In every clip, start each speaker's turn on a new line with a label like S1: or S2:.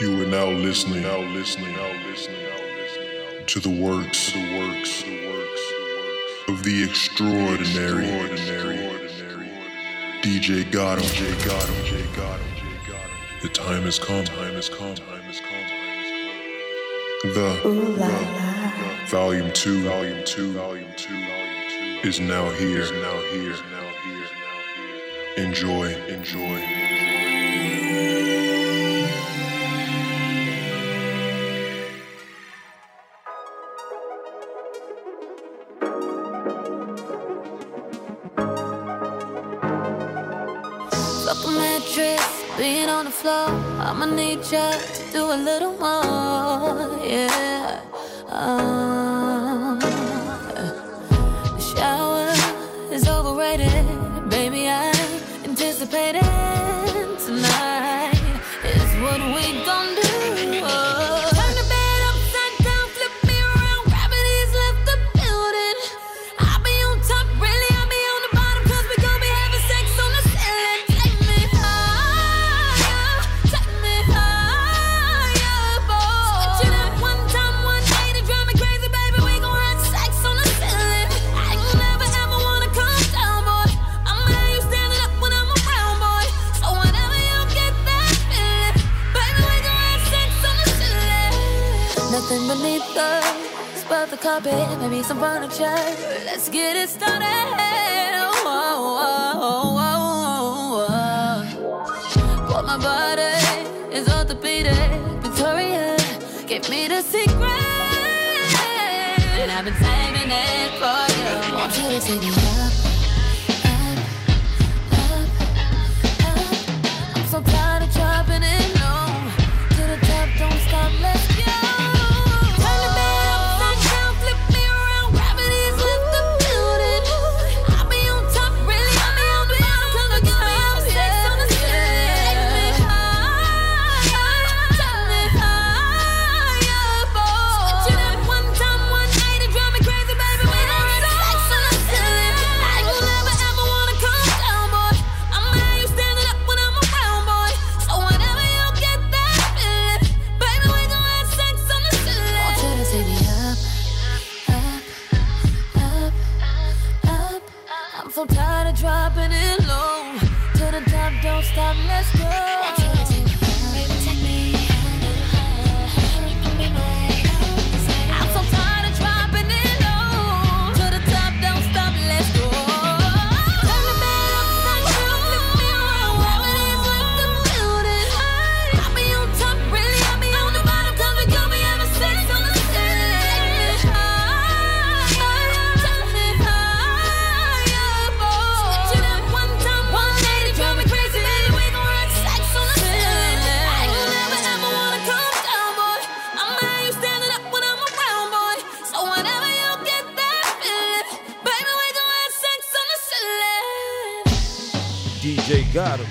S1: You are now listening, now listening, now listening, now listening to the works, the works, the works, of the extraordinary, extraordinary, extraordinary DJ Got'Em, DJ Got'Em, DJ Got'Em, DJ Got'Em. The time has come, time has come, time has come. The Ooh la la. Volume two, volume two, volume two, volume two is now here, is now here, is now here. Enjoy, enjoy, enjoy.
S2: a little more. is orthopedic. Victoria gave me the secret, and I've been saving it for you. I want you to take me up, up, up, up. I'm so tired of dropping it low. To the top, don't stop, let's
S3: got him.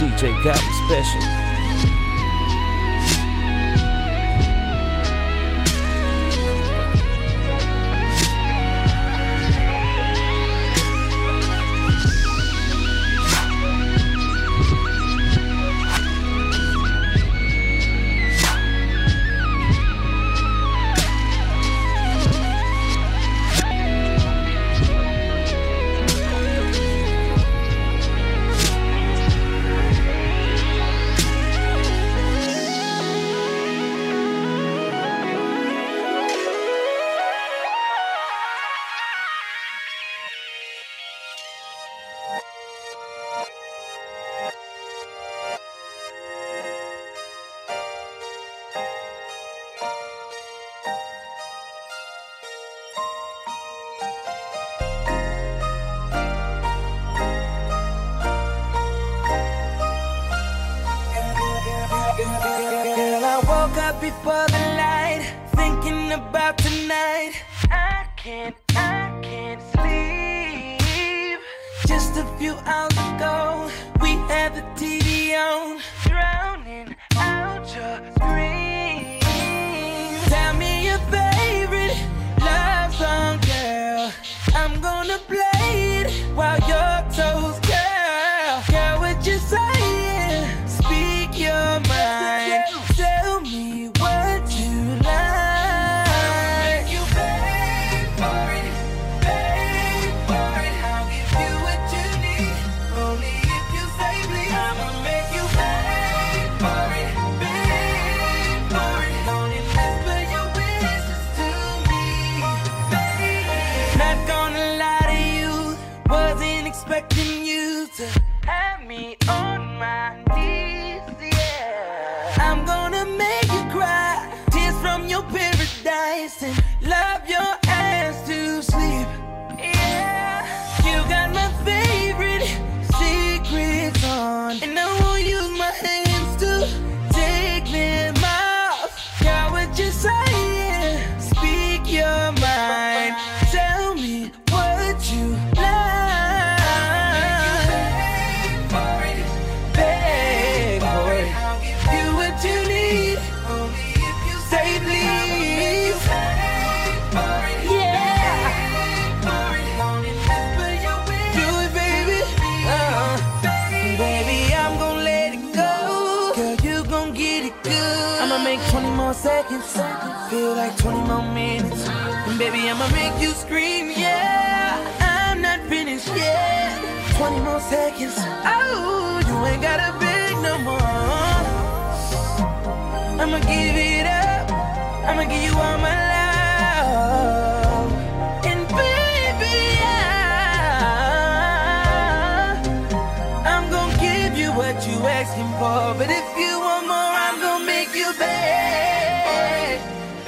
S3: DJ Got'Em special.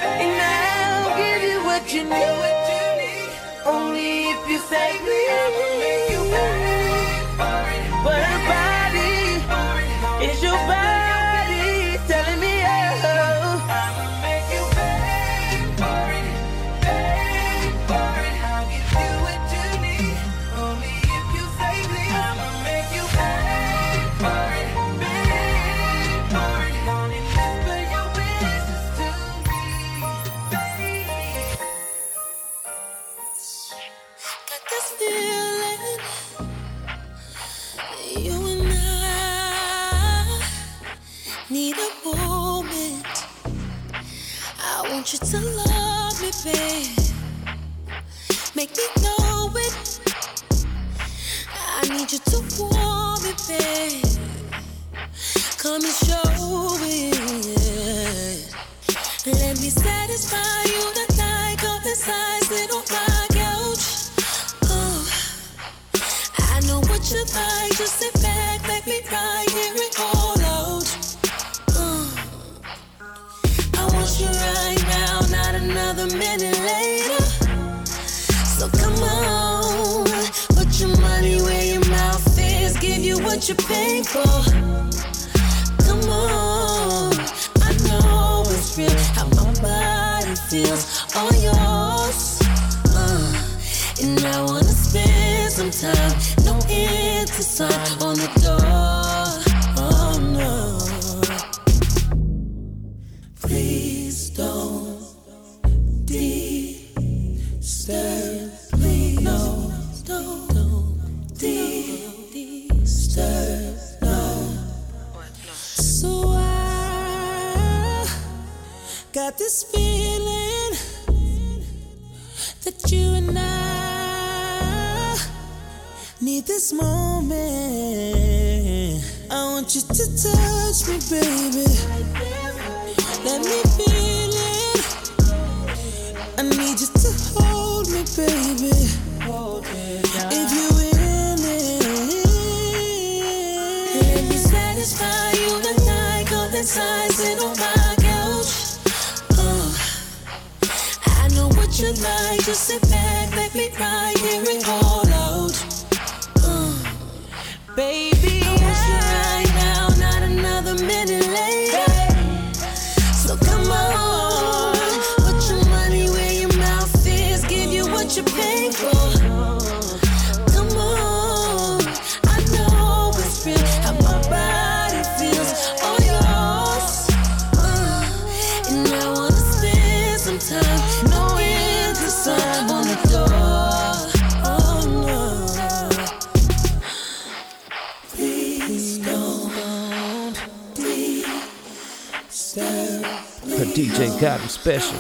S4: And I'll give you what you need. Only if you say please. You to
S5: love me, babe. Feels all yours. Uh, and I wanna spend some time. This moment. I want you to touch me, baby. Let me feel it. I need you to hold me, baby. If you in it, let me satisfy you tonight. Come inside, sit on my couch. Oh, I know what you like. Just sit back, let me right here and all baby, I want you right now, not another minute
S3: DJ Got'Em special.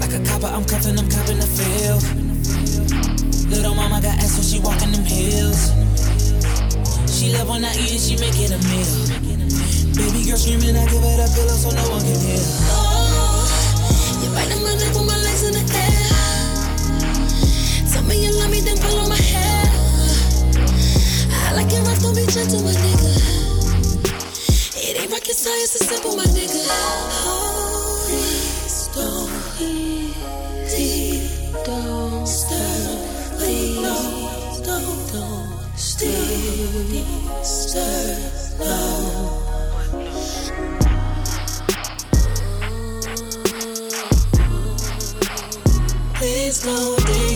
S4: Like a copper, I'm cuffing, I'm copping the feel. Little mama got ass when she walking them hills. She love when I eat it, she make it a meal. Baby girl screaming, I give her a pillow so no one can hear.
S5: Oh, you biting my neck with my legs in the air. Tell me you love me, then pull on my hair. I like it rough, don't be gentle, my nigga. It ain't rocket science, it's simple, my nigga. Please don't, please don't stop, please don't, don't disturb, no. Please don't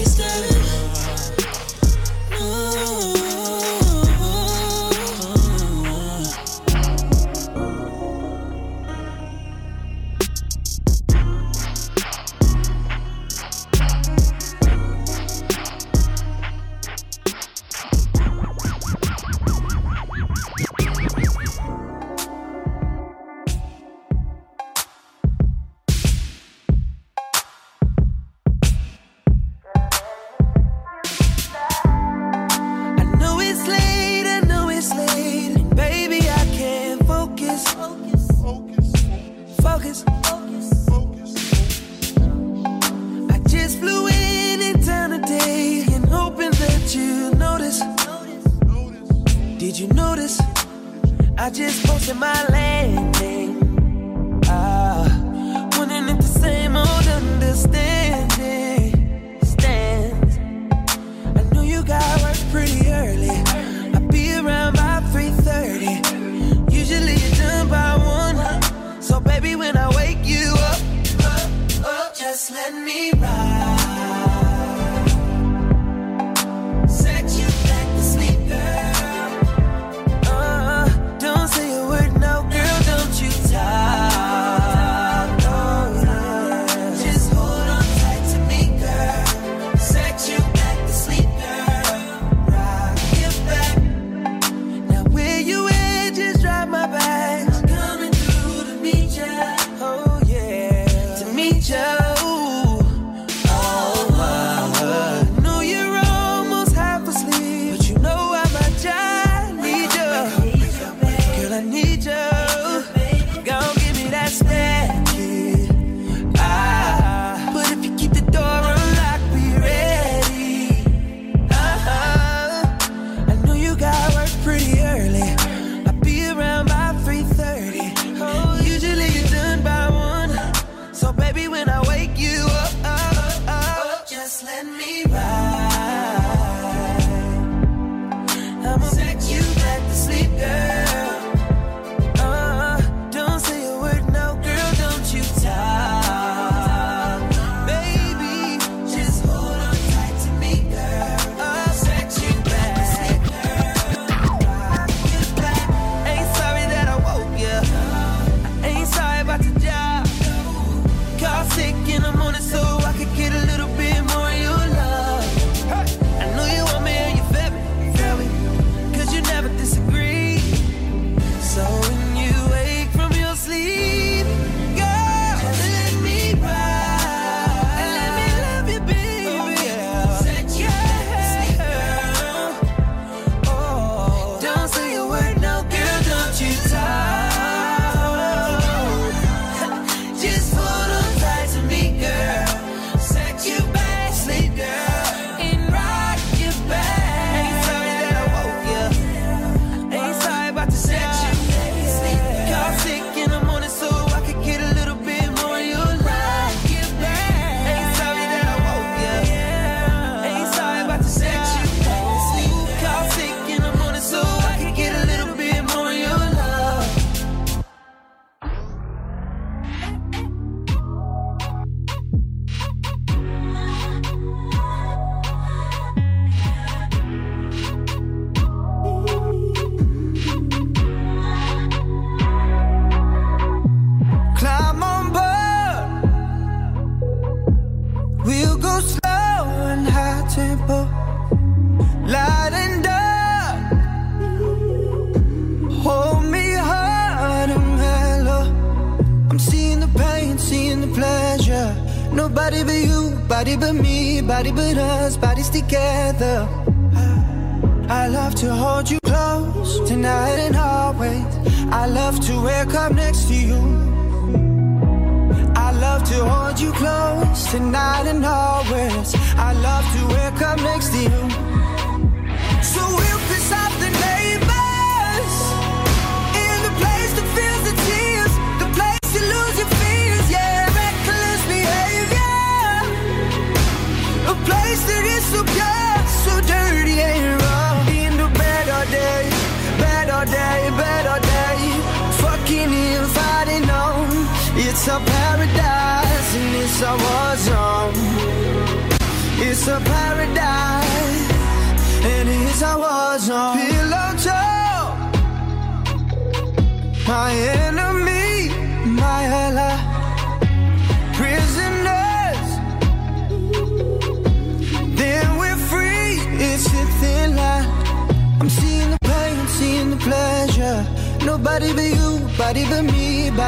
S4: right.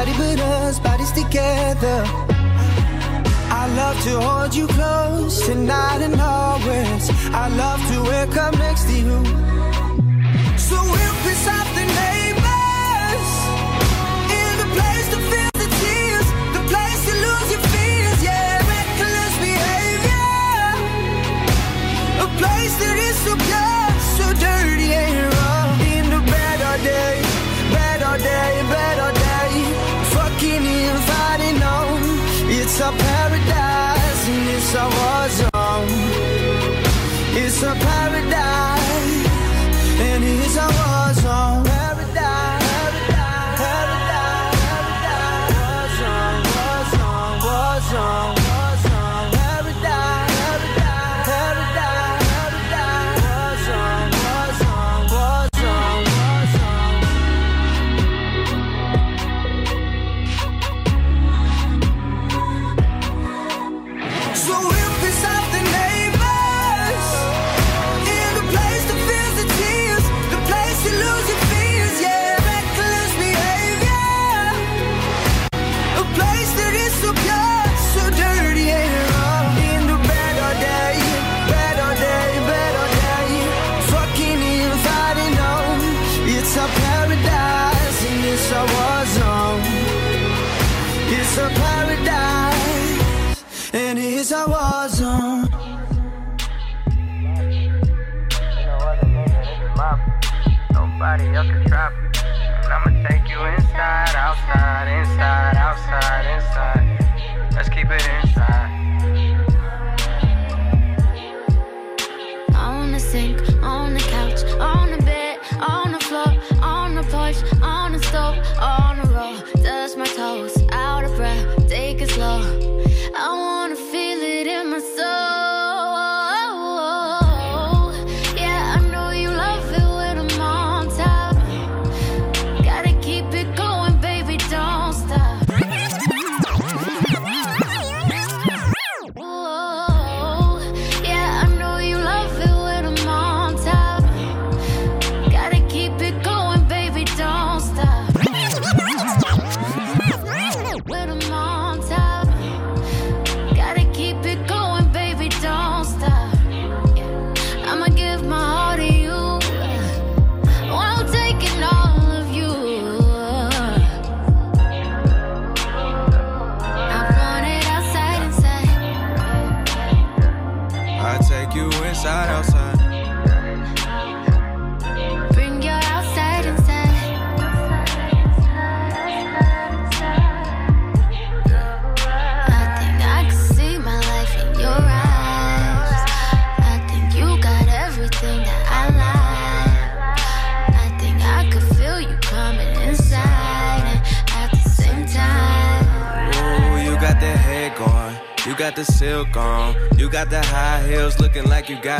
S4: Nobody but us, bodies together. I love to hold you close tonight and always. I love to wake up next to you. So we'll piss off the neighbors in the place to feel the tears, the place to lose your fears. Yeah, reckless behavior, a place that is so pure.
S6: It's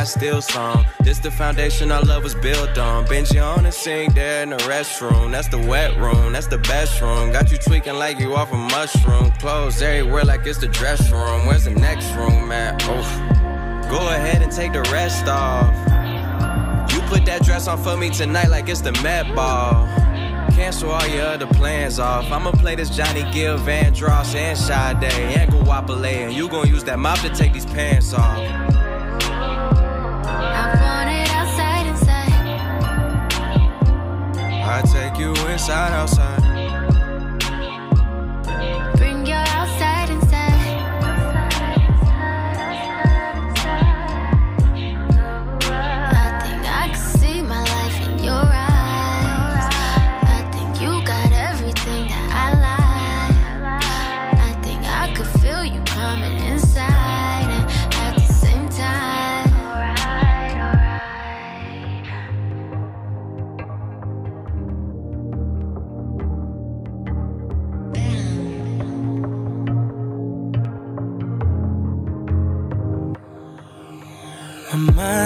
S6: steel song. This the foundation our love was built on. Benji on the sink there in the restroom. That's the wet room. That's the best room. Got you tweaking like you off a mushroom. Clothes everywhere like it's the dress room. Where's the next room at? Oof. Go ahead and take the rest off. You put that dress on for me tonight like it's the Met Ball. Cancel all your other plans off. I'ma play this Johnny Gill, Vandross, and Sade, and Guapale, and you gon' use that mop to take these pants off. You inside, outside.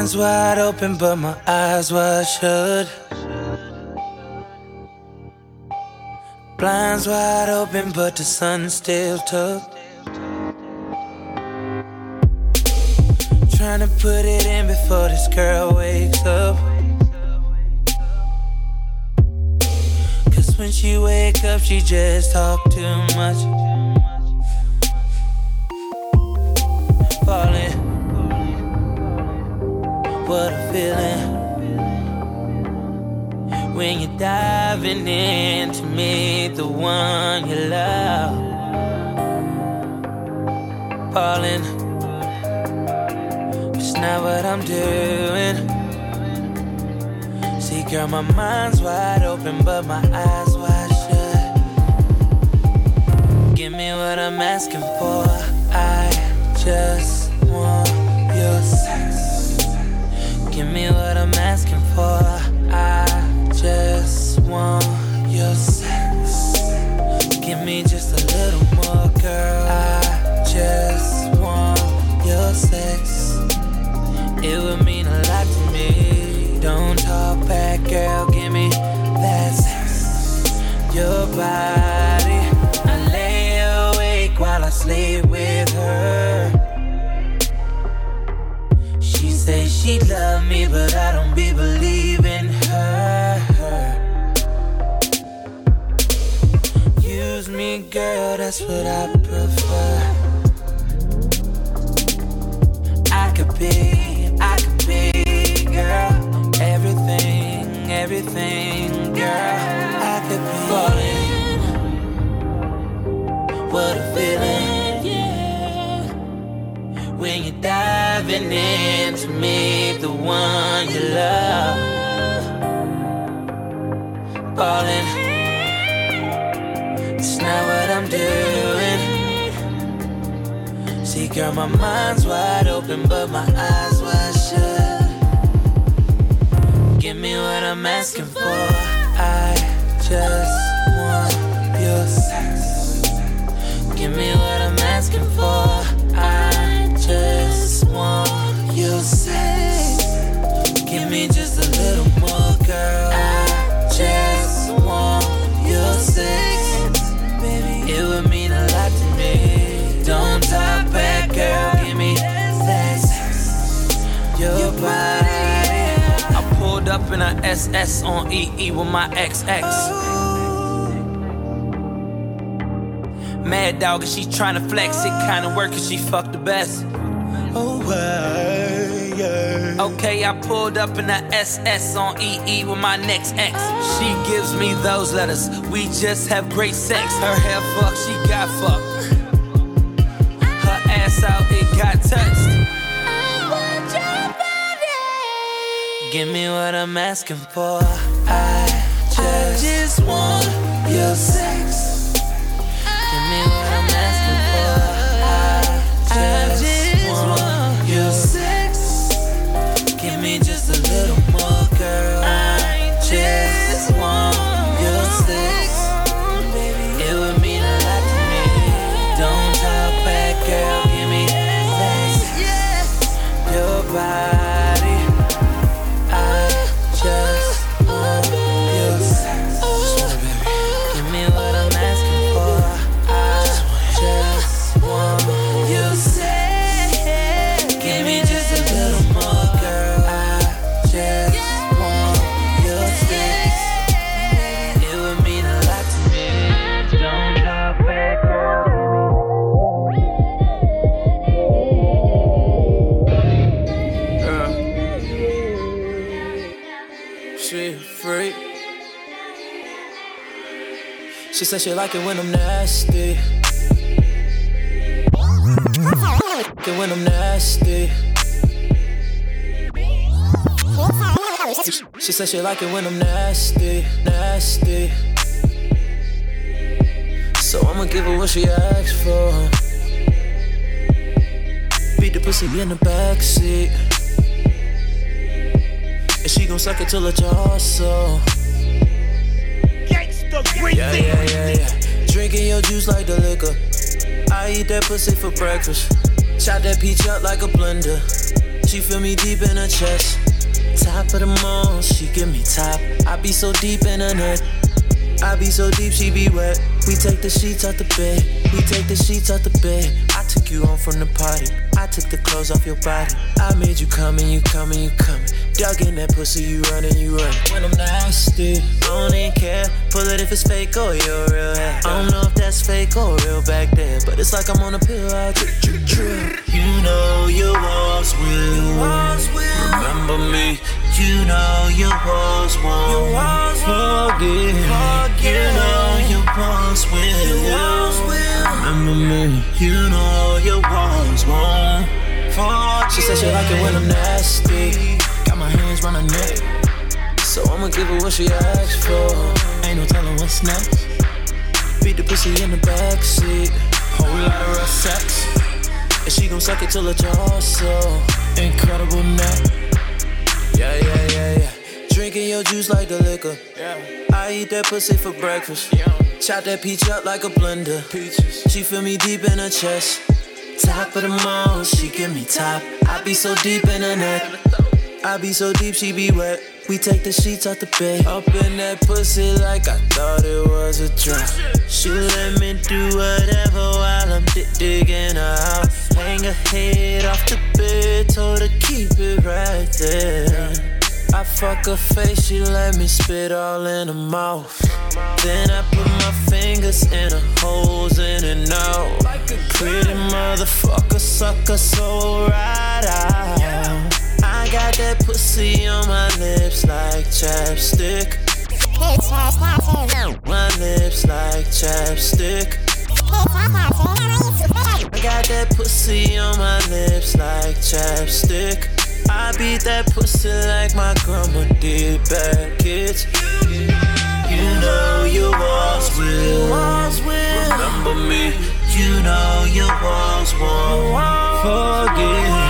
S6: Mind's wide open, but my eyes wide shut. Blinds wide open, but the sun still tucked. Trying to put it in before this girl wakes up. Cause when she wake up, she just talk too much. What a feeling when you're diving in to meet the one you love. Falling, it's not what I'm doing. See, girl, my mind's wide open, but my eyes wide shut. Give me what I'm asking for.
S4: I just want your sex. Give me what I'm asking for. I just want your sex. Give me just a little more, girl. I just want your sex. It would mean a lot to me. Don't talk back, girl. Give me that sex. Your body. I lay awake while I sleep with her. She say she love me, but I don't be believing her. Use me, girl, that's what I prefer. I could be, I could be, girl, everything, everything, girl. I could be falling. What a feeling, yeah. When you're diving in to meet the one you love. Falling. It's not what I'm doing. See, girl, my mind's wide open, but my eyes wide shut. Give me what I'm asking for. I just want your sex. Give me what I'm asking for. I just want your sex. Give me just a little more, girl. I just want your sex. Baby, it would mean a lot to me. Don't talk back, girl. Give me that sex. Your body. I pulled up in a SS on EE with my XX. Mad dog, and she tryna flex it. Kinda work, cause she fuck the best. Okay, I pulled up in a SS on EE with my next ex. She gives me those letters. We just have great sex. Her hair fucked, she got fucked. Her ass out, it got touched. Give me what I'm asking for. I just, want your sex.
S7: Said she like it when I'm nasty. Like it when I'm nasty. She said she like it when I'm nasty, nasty. So I'ma give her what she asked for. Beat the pussy in the backseat. And she gon' suck it till her jaw so. Yeah, yeah, yeah, yeah. Drinking your juice like the liquor. I eat that pussy for breakfast. Chop that peach up like a blender. She feel me deep in her chest. Top of the morning, she give me top. I be so deep in her neck. I be so deep, she be wet. We take the sheets out the bed. We take the sheets out the bed. I took you home from the party. I took the clothes off your body. I made you come and you come and you coming. Dug in that pussy, you running, you run. When I'm nasty, I don't even care. Pull it if it's fake or you're real. Yeah. I don't know if that's fake or real back there, but it's like I'm on a pill. I drip, drip, drip. You know your walls will. Remember me. You know your walls won't forget. You know your walls will. Remember me. You know your walls won't forget. She said she like it when I'm nasty. Got my hands round her neck. So I'ma give her what she asked for. Ain't no telling what's next. Beat the pussy in the backseat. Whole lot of rough sex. And she gon' suck it till it's jaw so incredible now. Yeah, yeah, yeah, yeah. Drinking your juice like the liquor. Yeah. I eat that pussy for breakfast. Yeah. Chop that peach up like a blender. Peaches. She feel me deep in her chest. Top of the mall, she give me top. I be so deep in her neck. I be so deep, she be wet. We take the sheets out the bed. Up in that pussy like I thought it was a trap. She let me do whatever while I'm dig- digging her out. Hang her head off the bed, told her keep it right there. I fuck her face, she let me spit all in her mouth. Then I put my fingers in her holes in and out. Like a pretty motherfucker, sucker so right out. I got that pussy on my lips like chapstick. My lips like chapstick. I got that pussy on my lips like chapstick. I beat that pussy like my grandma did back kids. You know your walls will remember me. You know your walls won't forget.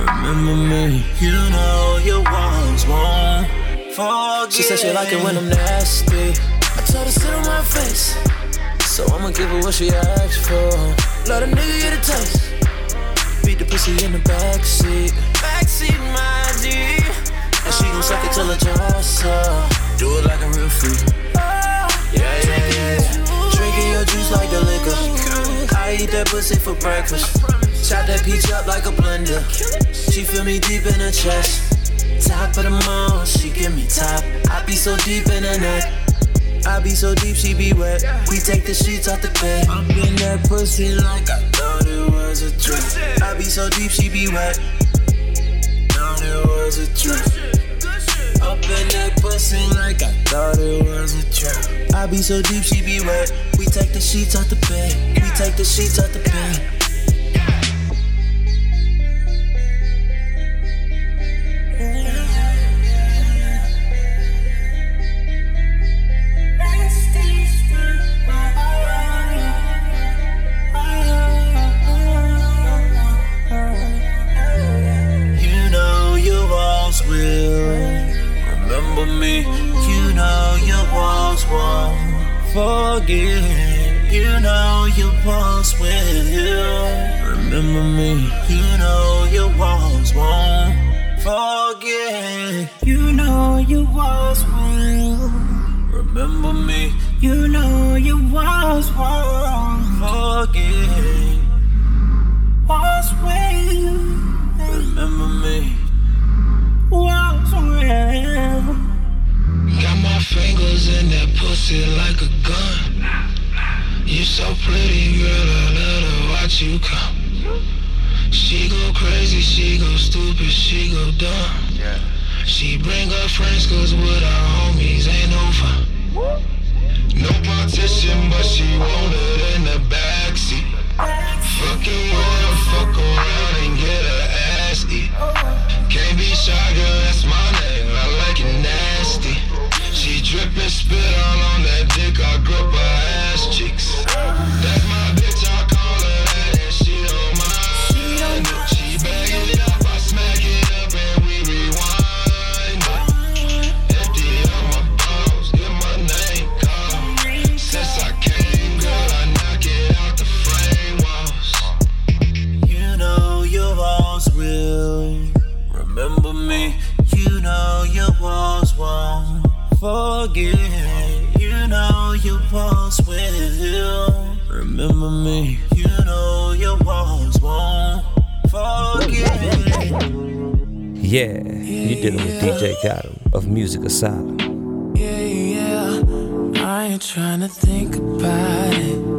S7: Remember me. You know your walls won't forget. She said she like it when I'm nasty. I told her sit on my face. So I'ma give her what she asked for. Let a nigga get a taste. Beat the pussy in the backseat. Backseat, my G. And she gon' suck it till her jaw suck. Do it like a real freak. Oh, yeah, yeah, yeah. Drinking your juice like the liquor. I eat that pussy for breakfast. Chop that peach up like a blender. She feel me deep in her chest. Top of the mall, she give me top. I be so deep in her neck. I be so deep, she be wet. We take the sheets off the bed. I'm in that pussy like I thought it was a trick. I be so deep, she be wet. Thought it was a trick. Up in that pussy like I thought it was a trap. I be so deep, she be wet. We take the sheets off the bed. We take the sheets off the bed. Forget. You know your walls will remember me. You know your walls won't forget. You know your walls will remember me. You know your walls won't forget. Walls will
S8: fingers in that pussy like a gun. You so pretty, girl, I love to watch you come. She go crazy, she go stupid, she go dumb. She bring her friends, cause with her homies ain't no fun. No partition, but she want it in the backseat. Fucking well, fuck around and get her ass eat. Can't be shy, girl, that's my spit all on that dick, I grip her
S3: Yeah, you're dealing with DJ Got'Em of Music Asylum.
S7: Yeah, yeah. I ain't trying to think about it.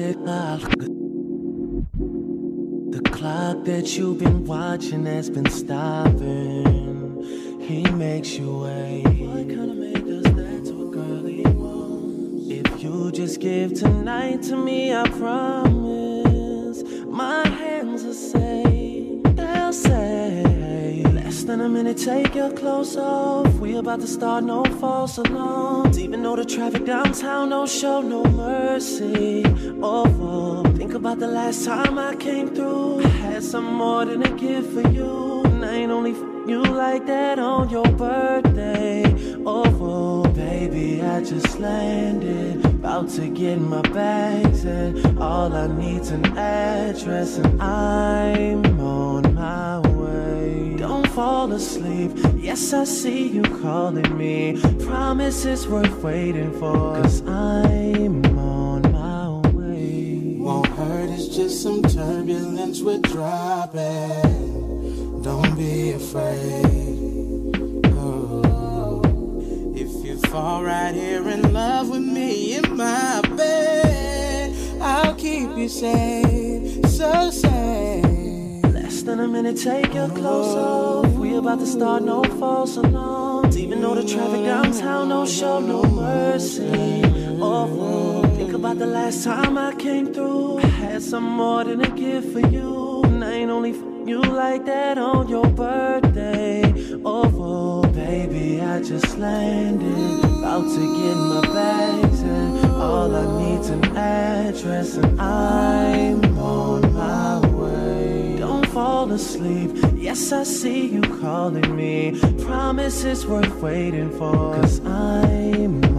S7: The
S4: clock that you've been watching has been stopping. He makes you wait. What kind of man does that to a girl he wants? If you just give tonight to me, I promise my hands are safe. They'll say less than a minute. Take your clothes off. About to start. No false alarms. Even though the traffic downtown don't show no mercy. Oh, think about the last time I came through. I had some more than a gift for you. And I ain't only f- you like that on your birthday. Oh, baby, I just landed. About to get my bags, and all I need's an address, and I'm on my fall asleep. Yes, I see you calling me. Promise it's worth waiting for. Cause I'm on my way.
S9: Won't hurt, it's just some turbulence we're dropping. Don't be afraid. Oh. If you fall right here in love with me in my bed, I'll keep you safe, so safe.
S4: Than a minute, take your clothes off. We about to start, no false alarms. Even though the traffic downtown don't show no mercy. Oh, think about the last time I came through. I had some more than a gift for you. And I ain't only f- you like that on your birthday. Oh, baby, I just landed. About to get my bags, and all I need's an address, and I'm on my way. Fall asleep. Yes, I see you calling me. Promise it's worth waiting for. Cause I'm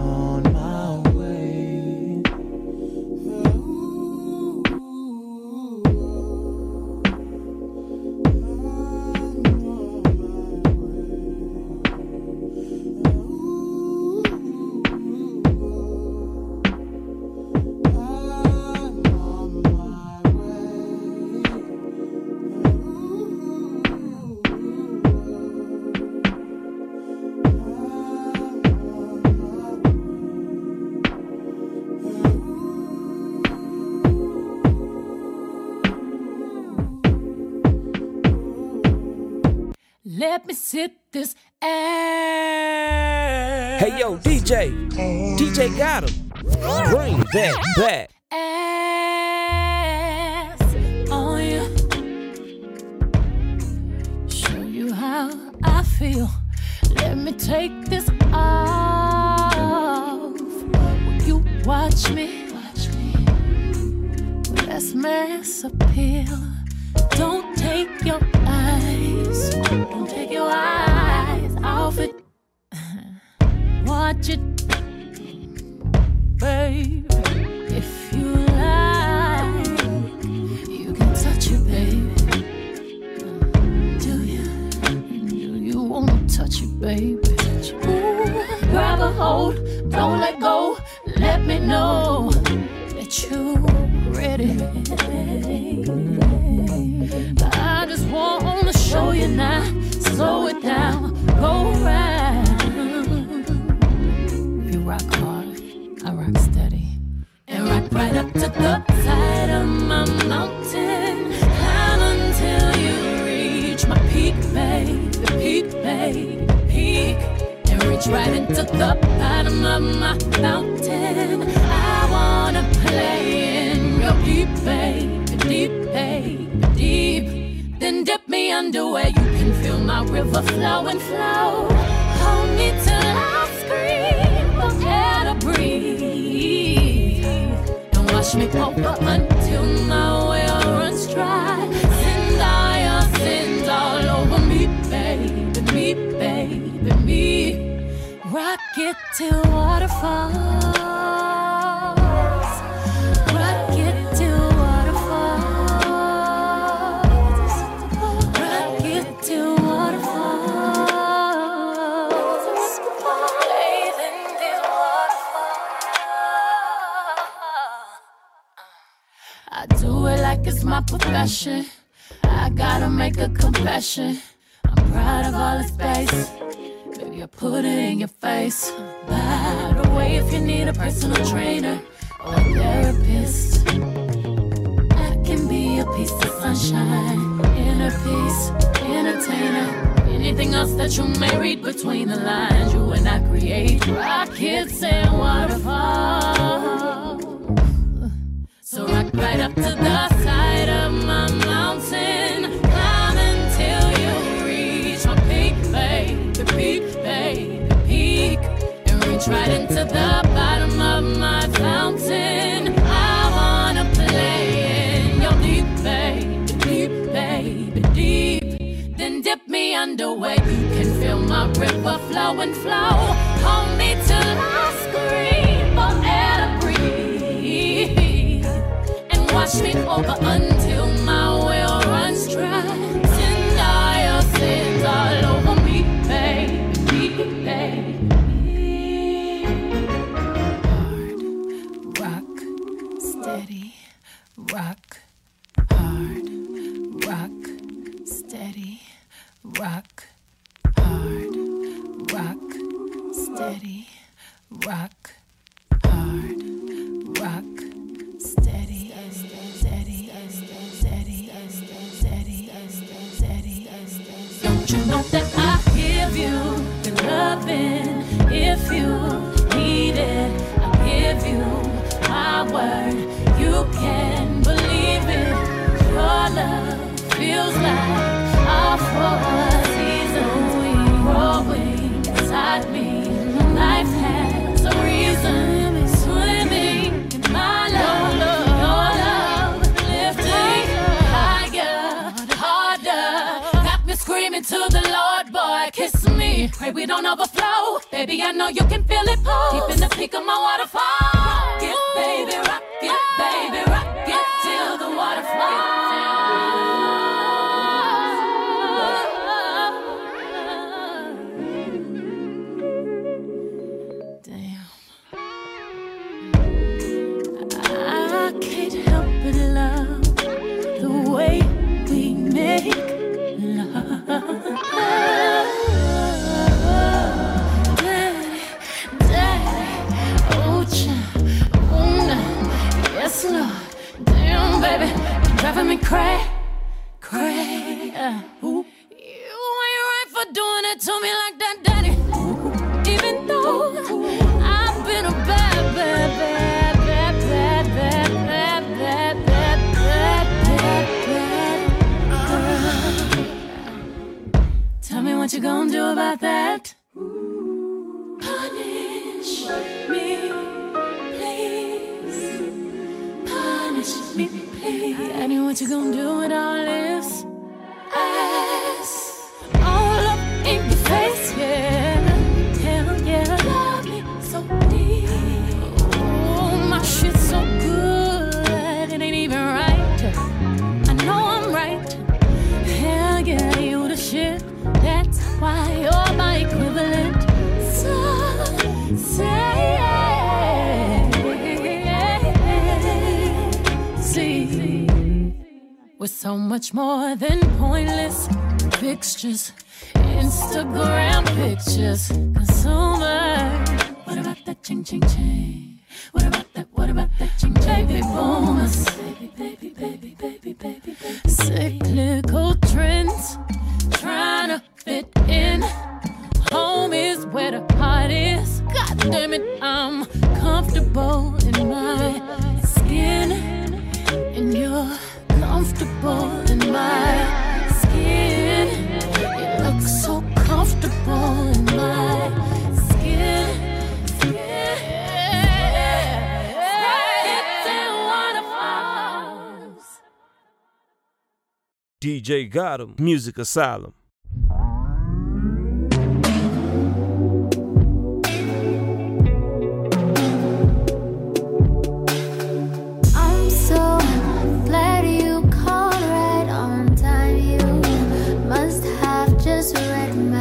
S3: Sit this ass.
S2: Hey yo, DJ. DJ Got'Em. Bring that back.
S3: If you like, you can touch it, baby. Do you? Do you wanna touch it, baby? Grab a hold don't
S2: let go. let me know that you ready. I just wanna show you now, slow it down, to the side of my mountain. Climb until you reach my peak, peak, peak, and reach right into the bottom of my mountain. I wanna play in deep, babe, deep, babe, deep. Then dip me under where you can feel my river flow and flow. Hold me till I scream for air to breathe. Wash me over until my well runs dry. Send your sins all over me, baby, me, baby, me. Rock it till waterfalls. Profession. I gotta make a confession. I'm proud of all the space. Baby, I put it in your face. By the way, if you need a personal trainer or a therapist, I can be a piece of sunshine, inner peace, entertainer. Anything else that you may read between the lines, you and I create rockets and waterfalls. So rock right up to the Right into the bottom of my fountain. I wanna play in your deep. Deep. Deep. Then dip me under where you can feel my river flow and flow. Hold me till I scream for air to breathe and wash me over until Pray we don't overflow. Baby, I know you can feel it pour. Deep in the peak of my waterfall. Rock it, baby, rock Lord, damn baby, you're driving me crazy, crazy. Ooh. You ain't right for doing it to me like that, daddy. Even though I've been a bad, bad, bad, bad, bad, bad, bad, bad, bad, bad, bad, bad girl. Tell me what you gonna do about that. Punish Punish me, please. Daddy, what you gonna do with all this? Ass all up in your face, yeah. With so
S6: much more than pointless pictures, Instagram pictures, consumer. What about that ching ching ching? What about that? What about that ching ching? Baby boomers, baby baby baby baby baby baby. Cyclical trends, trying to fit in. Home is where the heart is. God damn it, I'm comfortable in my skin, in your comfortable in my skin. You look so comfortable in my skin.
S3: DJ Got'Em, Music Asylum.
S6: was red.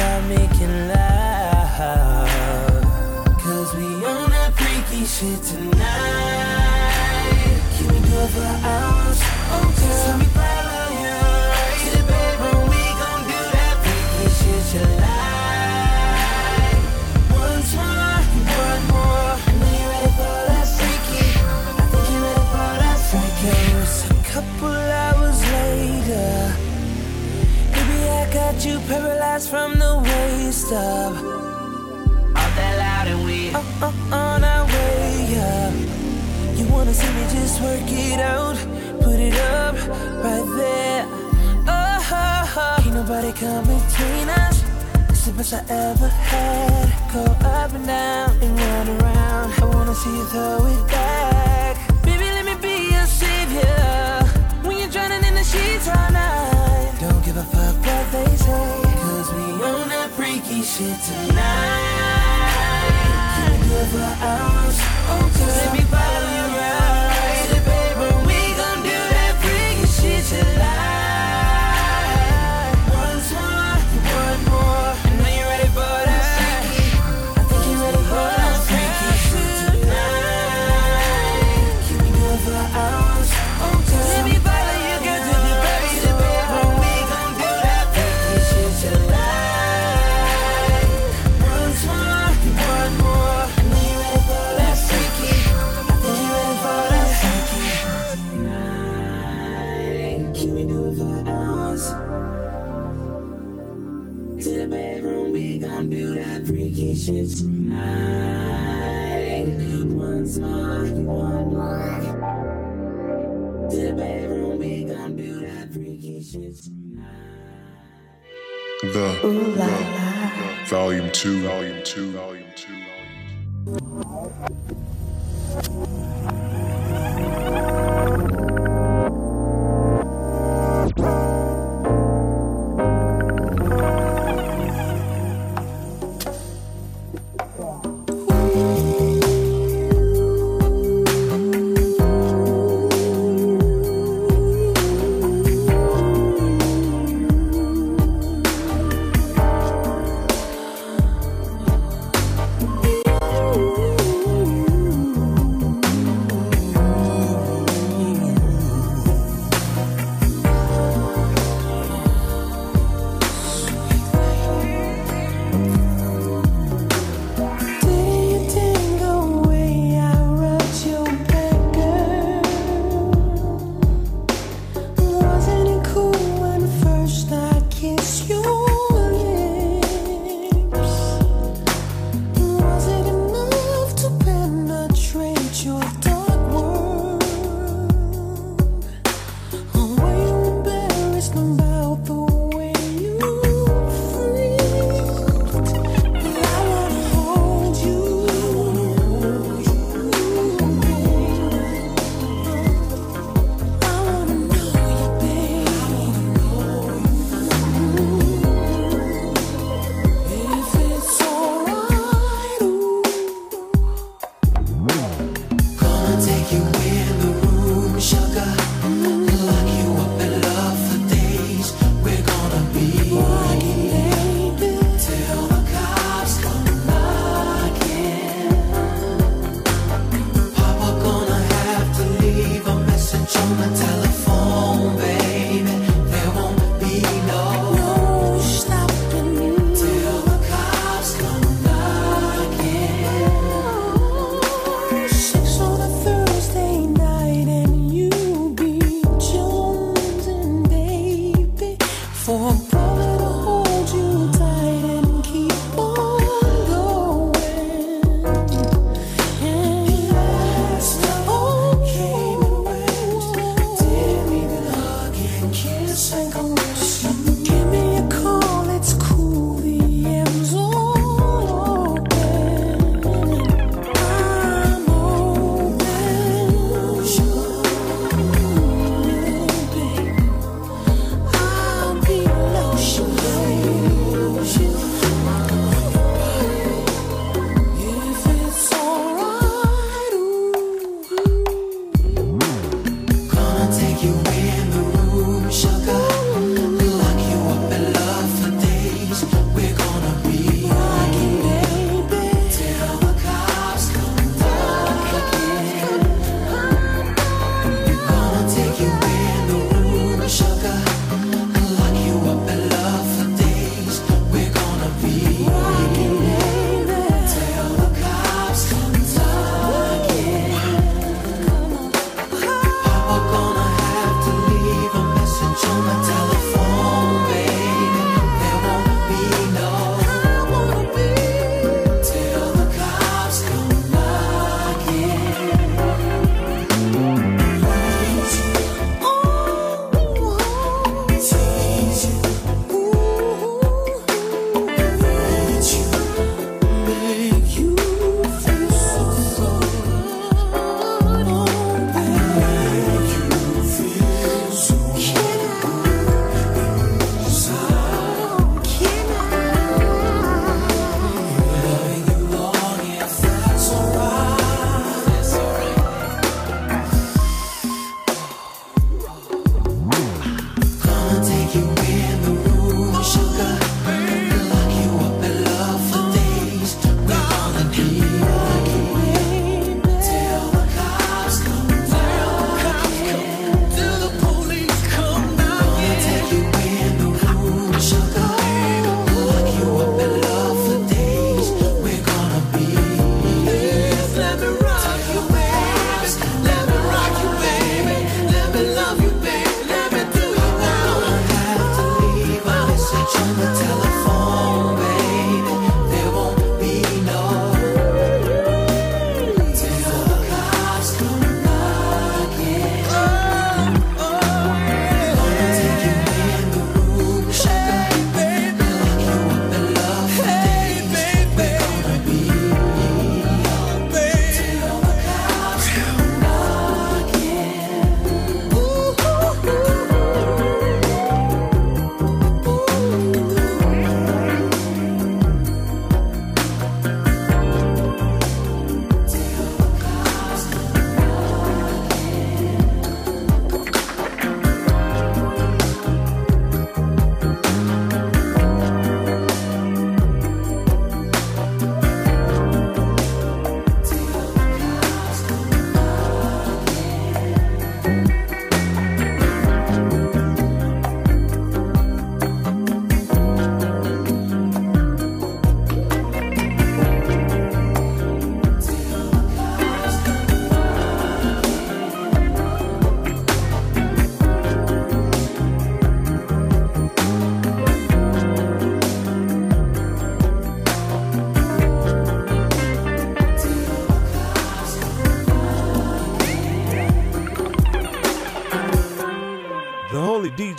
S6: start
S4: making loud. Cause we on that freaky shit tonight. Can we do it for hours? Work it out. Put it up right there. Oh, ain't nobody come between us. It's the best I ever had. Go up and down and round and round. I wanna see you throw it back. Baby, let me be your savior. When you're drowning in the sheets all night. Don't give a fuck what they say. Cause we own that freaky shit tonight. Can we do it hours? Oh. Let me follow shit tonight. Once more, one. To the bedroom, we gon' do that freaky shit The
S1: Volume 2, Volume 2, Volume 2, Volume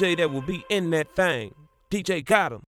S3: DJ that will be in that thing. DJ
S1: Got'Em.